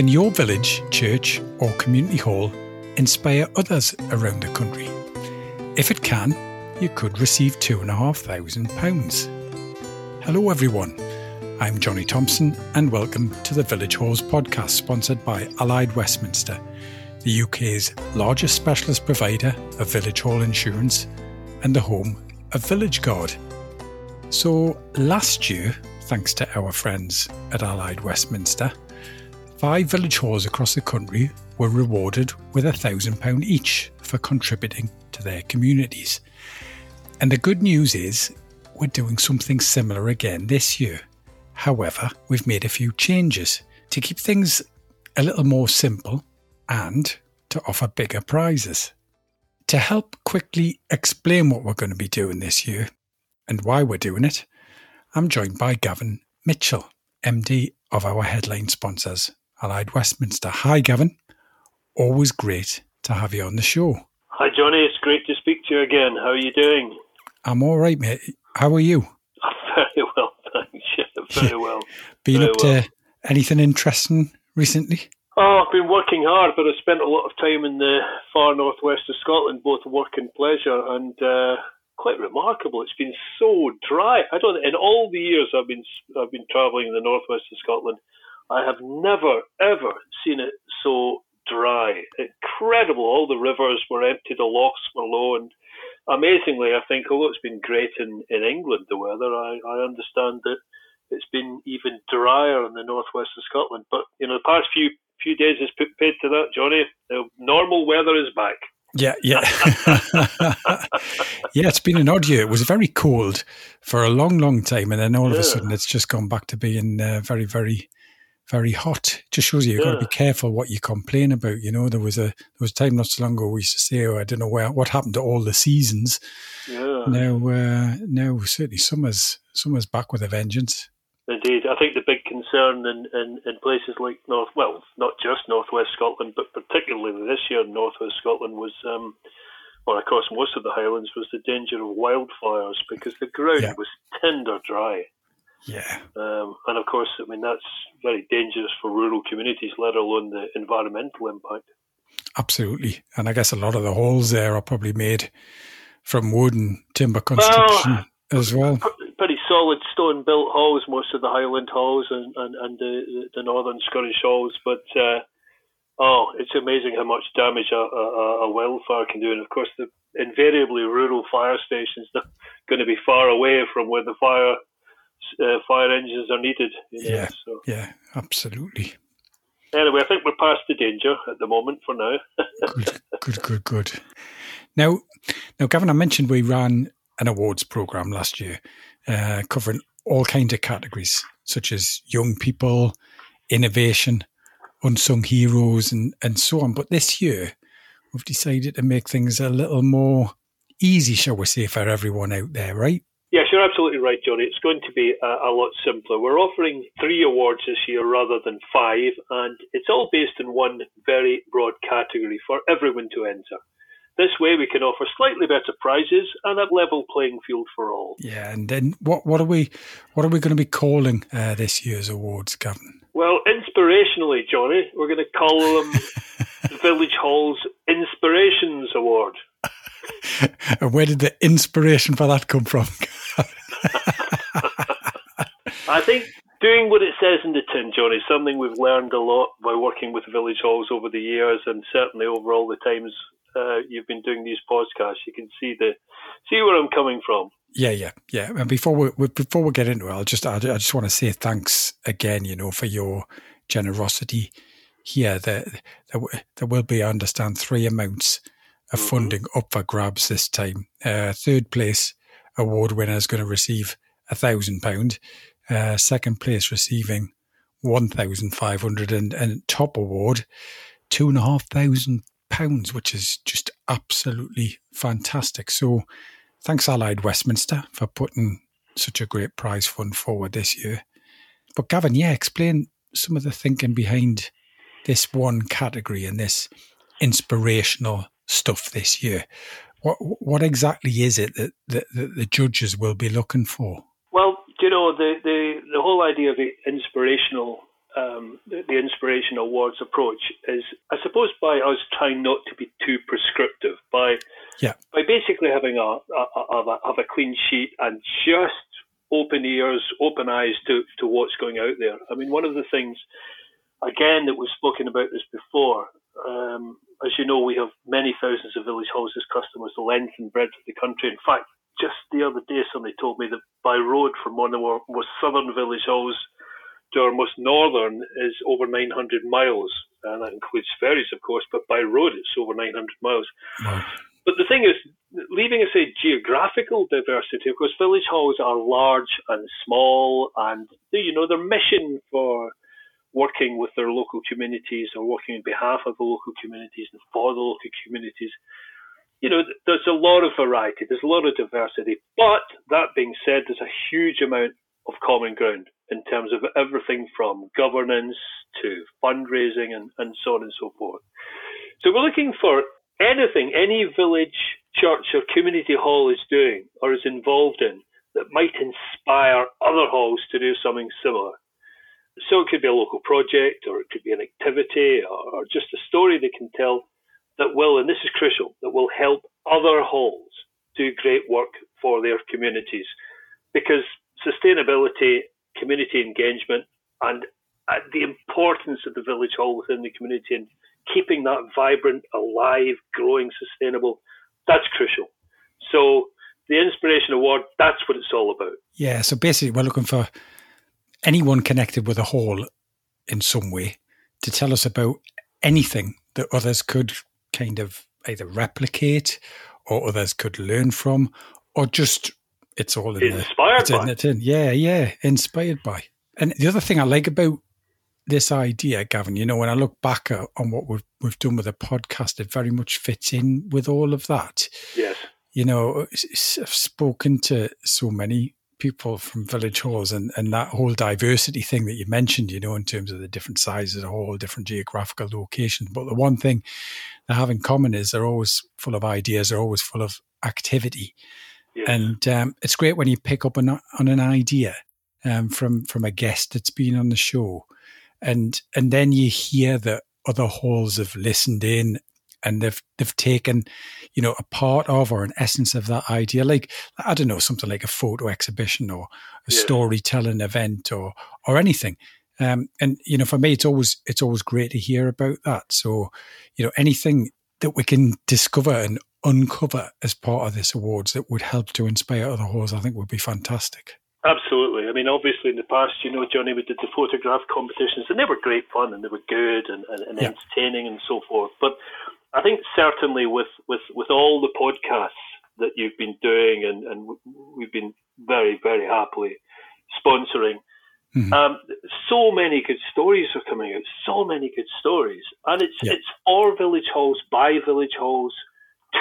Can your village, church, or community hall inspire others around the country? If it can, you could receive £2,500. Hello, everyone. I'm Johnny Thompson, and welcome to the Village Halls podcast, sponsored by Allied Westminster, the UK's largest specialist provider of village hall insurance and the home of Village Guard. So, last year, thanks to our friends at Allied Westminster, five village halls across the country were rewarded with a £1,000 each for contributing to their communities. And the good news is, we're doing something similar again this year. However, we've made a few changes to keep things a little more simple and to offer bigger prizes. To help quickly explain what we're going to be doing this year and why we're doing it, I'm joined by Gavin Mitchell, MD of our headline sponsors, Allied Westminster. Hi, Gavin. Always great to have you on the show. Hi, Johnny. It's great to speak to you again. How are you doing? I'm all right, mate. How are you? very well, thanks. very well. Been very up to anything interesting recently? Oh, I've been working hard, but I spent a lot of time in the far northwest of Scotland, both work and pleasure, and uh, quite remarkable. It's been so dry. I don't. In all the years I've been I've been travelling in the northwest of Scotland, I have never ever seen it so dry. Incredible. All the rivers were empty, the lochs were low, and amazingly, I think, although it's been great in, in England, the weather, I, I understand that it's been even drier in the northwest of Scotland. But you know, the past few few days has put paid to that, Johnny. The normal weather is back. Yeah, yeah, yeah. It's been an odd year. It was very cold for a long, long time, and then all of yeah. a sudden, it's just gone back to being uh, very, very very hot. It Just shows you you've yeah. got to be careful what you complain about. You know, there was a there was a time not so long ago we used to say, "Oh, I don't know where what happened to all the seasons." Yeah. Now, uh, now certainly summer's summer's back with a vengeance. Indeed, I think the big concern in, in, in places like North, well, not just Northwest Scotland, but particularly this year in Northwest Scotland was, um, well, across most of the Highlands, was the danger of wildfires because the ground yeah. was tinder dry. Yeah. Um, and of course, I mean, that's very dangerous for rural communities, let alone the environmental impact. Absolutely. And I guess a lot of the halls there are probably made from wood and timber construction well, as well. Pretty solid stone built halls, most of the Highland halls and, and, and the, the northern Scottish halls. But uh, oh, it's amazing how much damage a, a, a wildfire can do. And of course, the invariably rural fire stations are going to be far away from where the fire uh, fire engines are needed. You know, yeah, so. yeah, absolutely. Anyway, I think we're past the danger at the moment for now. good, good, good, good. Now, now, Gavin, I mentioned we ran an awards program last year, uh, covering all kinds of categories such as young people, innovation, unsung heroes, and and so on. But this year, we've decided to make things a little more easy, shall we say, for everyone out there, right? Yes, you're absolutely right, Johnny. It's going to be a, a, lot simpler. We're offering three awards this year rather than five, and it's all based in one very broad category for everyone to enter. This way, we can offer slightly better prizes and a level playing field for all. Yeah, and then what? What are we? What are we going to be calling uh, this year's awards, Gavin? Well, inspirationally, Johnny, we're going to call them the Village Hall's Inspirations Award. and where did the inspiration for that come from? I think doing what it says in the tin, John, is something we've learned a lot by working with village halls over the years, and certainly over all the times uh, you've been doing these podcasts. You can see the see where I'm coming from. Yeah, yeah, yeah. And before we before we get into it, I'll just I, I just want to say thanks again, you know, for your generosity here. There, there, there will be, I understand, three amounts of mm-hmm. funding up for grabs this time. Uh, third place award winner is going to receive a thousand pound. Uh, second place receiving one thousand five hundred, and, and top award two and a half thousand pounds, which is just absolutely fantastic. So, thanks Allied Westminster for putting such a great prize fund forward this year. But Gavin, yeah, explain some of the thinking behind this one category and this inspirational stuff this year. What what exactly is it that, that, that the judges will be looking for? Well, you know the, the the whole idea of the inspirational um, the, the Inspiration Awards approach is, I suppose, by us trying not to be too prescriptive, by yeah. by basically having a, a, a, have a clean sheet and just open ears, open eyes to, to what's going out there. I mean, one of the things, again, that we've spoken about this before, um, as you know, we have many thousands of village halls as customers, the length and breadth of the country. In fact, just the other day, somebody told me that by road from one of our most southern village halls to our most northern is over 900 miles. And that includes ferries, of course, but by road it's over 900 miles. Wow. But the thing is, leaving aside geographical diversity, of course, village halls are large and small, and you know their mission for working with their local communities or working on behalf of the local communities and for the local communities. You know, there's a lot of variety, there's a lot of diversity. But that being said, there's a huge amount of common ground in terms of everything from governance to fundraising and, and so on and so forth. So we're looking for anything any village, church, or community hall is doing or is involved in that might inspire other halls to do something similar. So it could be a local project, or it could be an activity, or, or just a story they can tell that will, and this is crucial, that will help other halls do great work for their communities. Because sustainability, community engagement, and the importance of the village hall within the community and keeping that vibrant, alive, growing, sustainable, that's crucial. So the Inspiration Award, that's what it's all about. Yeah, so basically we're looking for anyone connected with a hall in some way to tell us about anything that others could kind of either replicate or others could learn from or just it's all in inspired the, by. In. Yeah, yeah, inspired by. And the other thing I like about this idea, Gavin, you know, when I look back on what we've we've done with the podcast, it very much fits in with all of that. Yes. You know, I've spoken to so many people from village halls and, and that whole diversity thing that you mentioned, you know, in terms of the different sizes, of all different geographical locations. But the one thing they have in common is they're always full of ideas, they're always full of activity. Yes. And um, it's great when you pick up on, on an idea um, from from a guest that's been on the show and and then you hear that other halls have listened in and they've they've taken you know a part of or an essence of that idea like i don't know something like a photo exhibition or a yeah. storytelling event or or anything um, and you know for me it's always it's always great to hear about that so you know anything that we can discover and uncover as part of this awards that would help to inspire other halls i think would be fantastic Absolutely. I mean, obviously, in the past, you know, Johnny, we did the photograph competitions, and they were great fun, and they were good and, and, and yeah. entertaining, and so forth. But I think certainly with with with all the podcasts that you've been doing, and, and we've been very very happily sponsoring. Mm-hmm. Um, so many good stories are coming out. So many good stories, and it's yeah. it's for village halls, by village halls,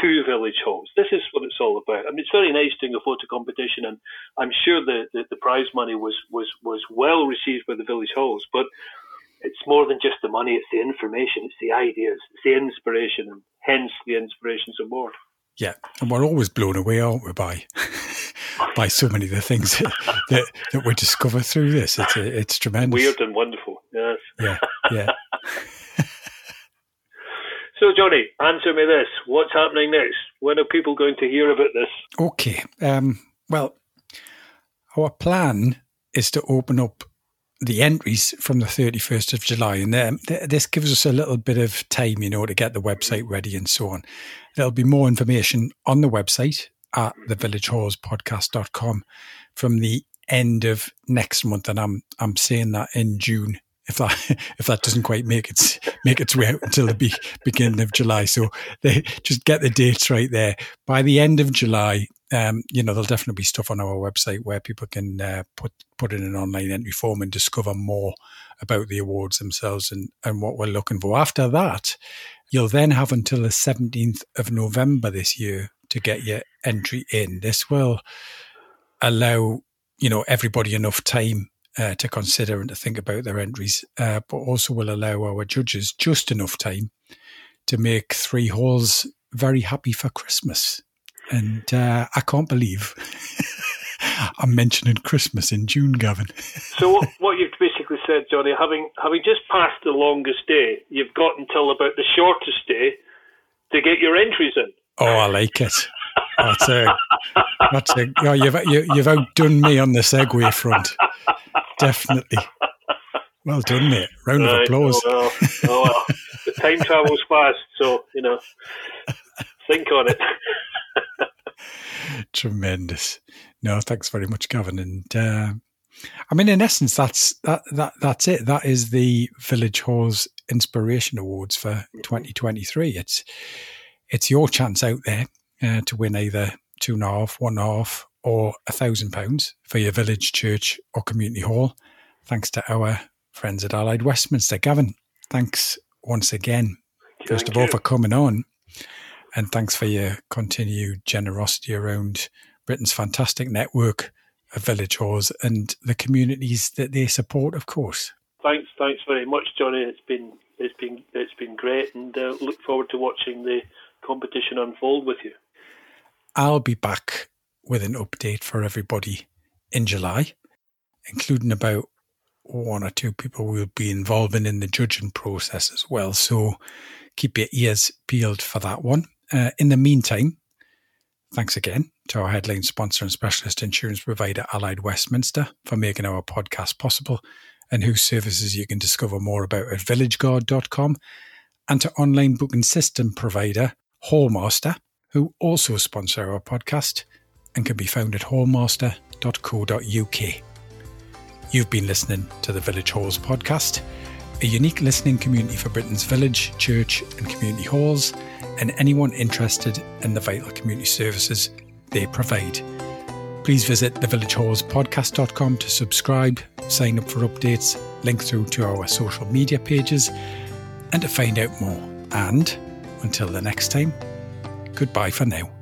to village halls. This is what it's all about. I mean, it's very nice doing a photo competition, and I'm sure the, the, the prize money was, was, was well received by the village halls, but it's more than just the money, it's the information, it's the ideas, it's the inspiration, and hence the Inspirations Award. Yeah, and we're always blown away, aren't we, by by so many of the things that, that, that we discover through this. It's it's tremendous, weird and wonderful. Yes. Yeah, yeah. So, Johnny, answer me this. What's happening next? When are people going to hear about this? Okay. Um, well, our plan is to open up the entries from the 31st of July. And this gives us a little bit of time, you know, to get the website ready and so on. There'll be more information on the website at thevillagehallspodcast.com from the end of next month. And I'm, I'm saying that in June if that if that doesn't quite make its make its way out until the be, beginning of July. So they just get the dates right there. By the end of July, um, you know, there'll definitely be stuff on our website where people can uh, put put in an online entry form and discover more about the awards themselves and and what we're looking for. After that, you'll then have until the seventeenth of November this year to get your entry in. This will allow you know everybody enough time uh, to consider and to think about their entries, uh, but also will allow our judges just enough time to make three halls very happy for Christmas. And uh, I can't believe, I'm mentioning Christmas in June, Gavin. so what, what you've basically said, Johnny, having having just passed the longest day, you've got until about the shortest day to get your entries in. Oh, I like it. That's a, that's a, oh, you've, you, have you have outdone me on the segue front. Definitely. Well done, mate. Round of applause. Oh, well. Oh, well. the time travels fast, so, you know, think on it. Tremendous. No, thanks very much, Gavin. And uh, I mean, in essence, that's that that that's it. That is the Village Halls Inspiration Awards for 2023. It's it's your chance out there uh, to win either two and a half, one and a half, or a thousand pounds for your village, church, or community hall. Thanks to our friends at Allied Westminster. Gavin, thanks once again, Thank first of all, for coming on. And thanks for your continued generosity around Britain's fantastic network of village halls and the communities that they support, of course. Thanks, thanks very much, Johnny. It's been it's been it's been great, and uh, look forward to watching the competition unfold with you. I'll be back with an update for everybody in July, including about one or two people will be involving in the judging process as well. So keep your ears peeled for that one. Uh, in the meantime, thanks again to our headline sponsor and specialist insurance provider, Allied Westminster, for making our podcast possible and whose services you can discover more about at villageguard.com, and to online booking system provider, Hallmaster, who also sponsor our podcast and can be found at hallmaster.co.uk. You've been listening to the Village Halls podcast, a unique listening community for Britain's village, church, and community halls, and anyone interested in the vital community services they provide. Please visit thevillagehallspodcast.com to subscribe, sign up for updates, link through to our social media pages, and to find out more. And until the next time, goodbye for now.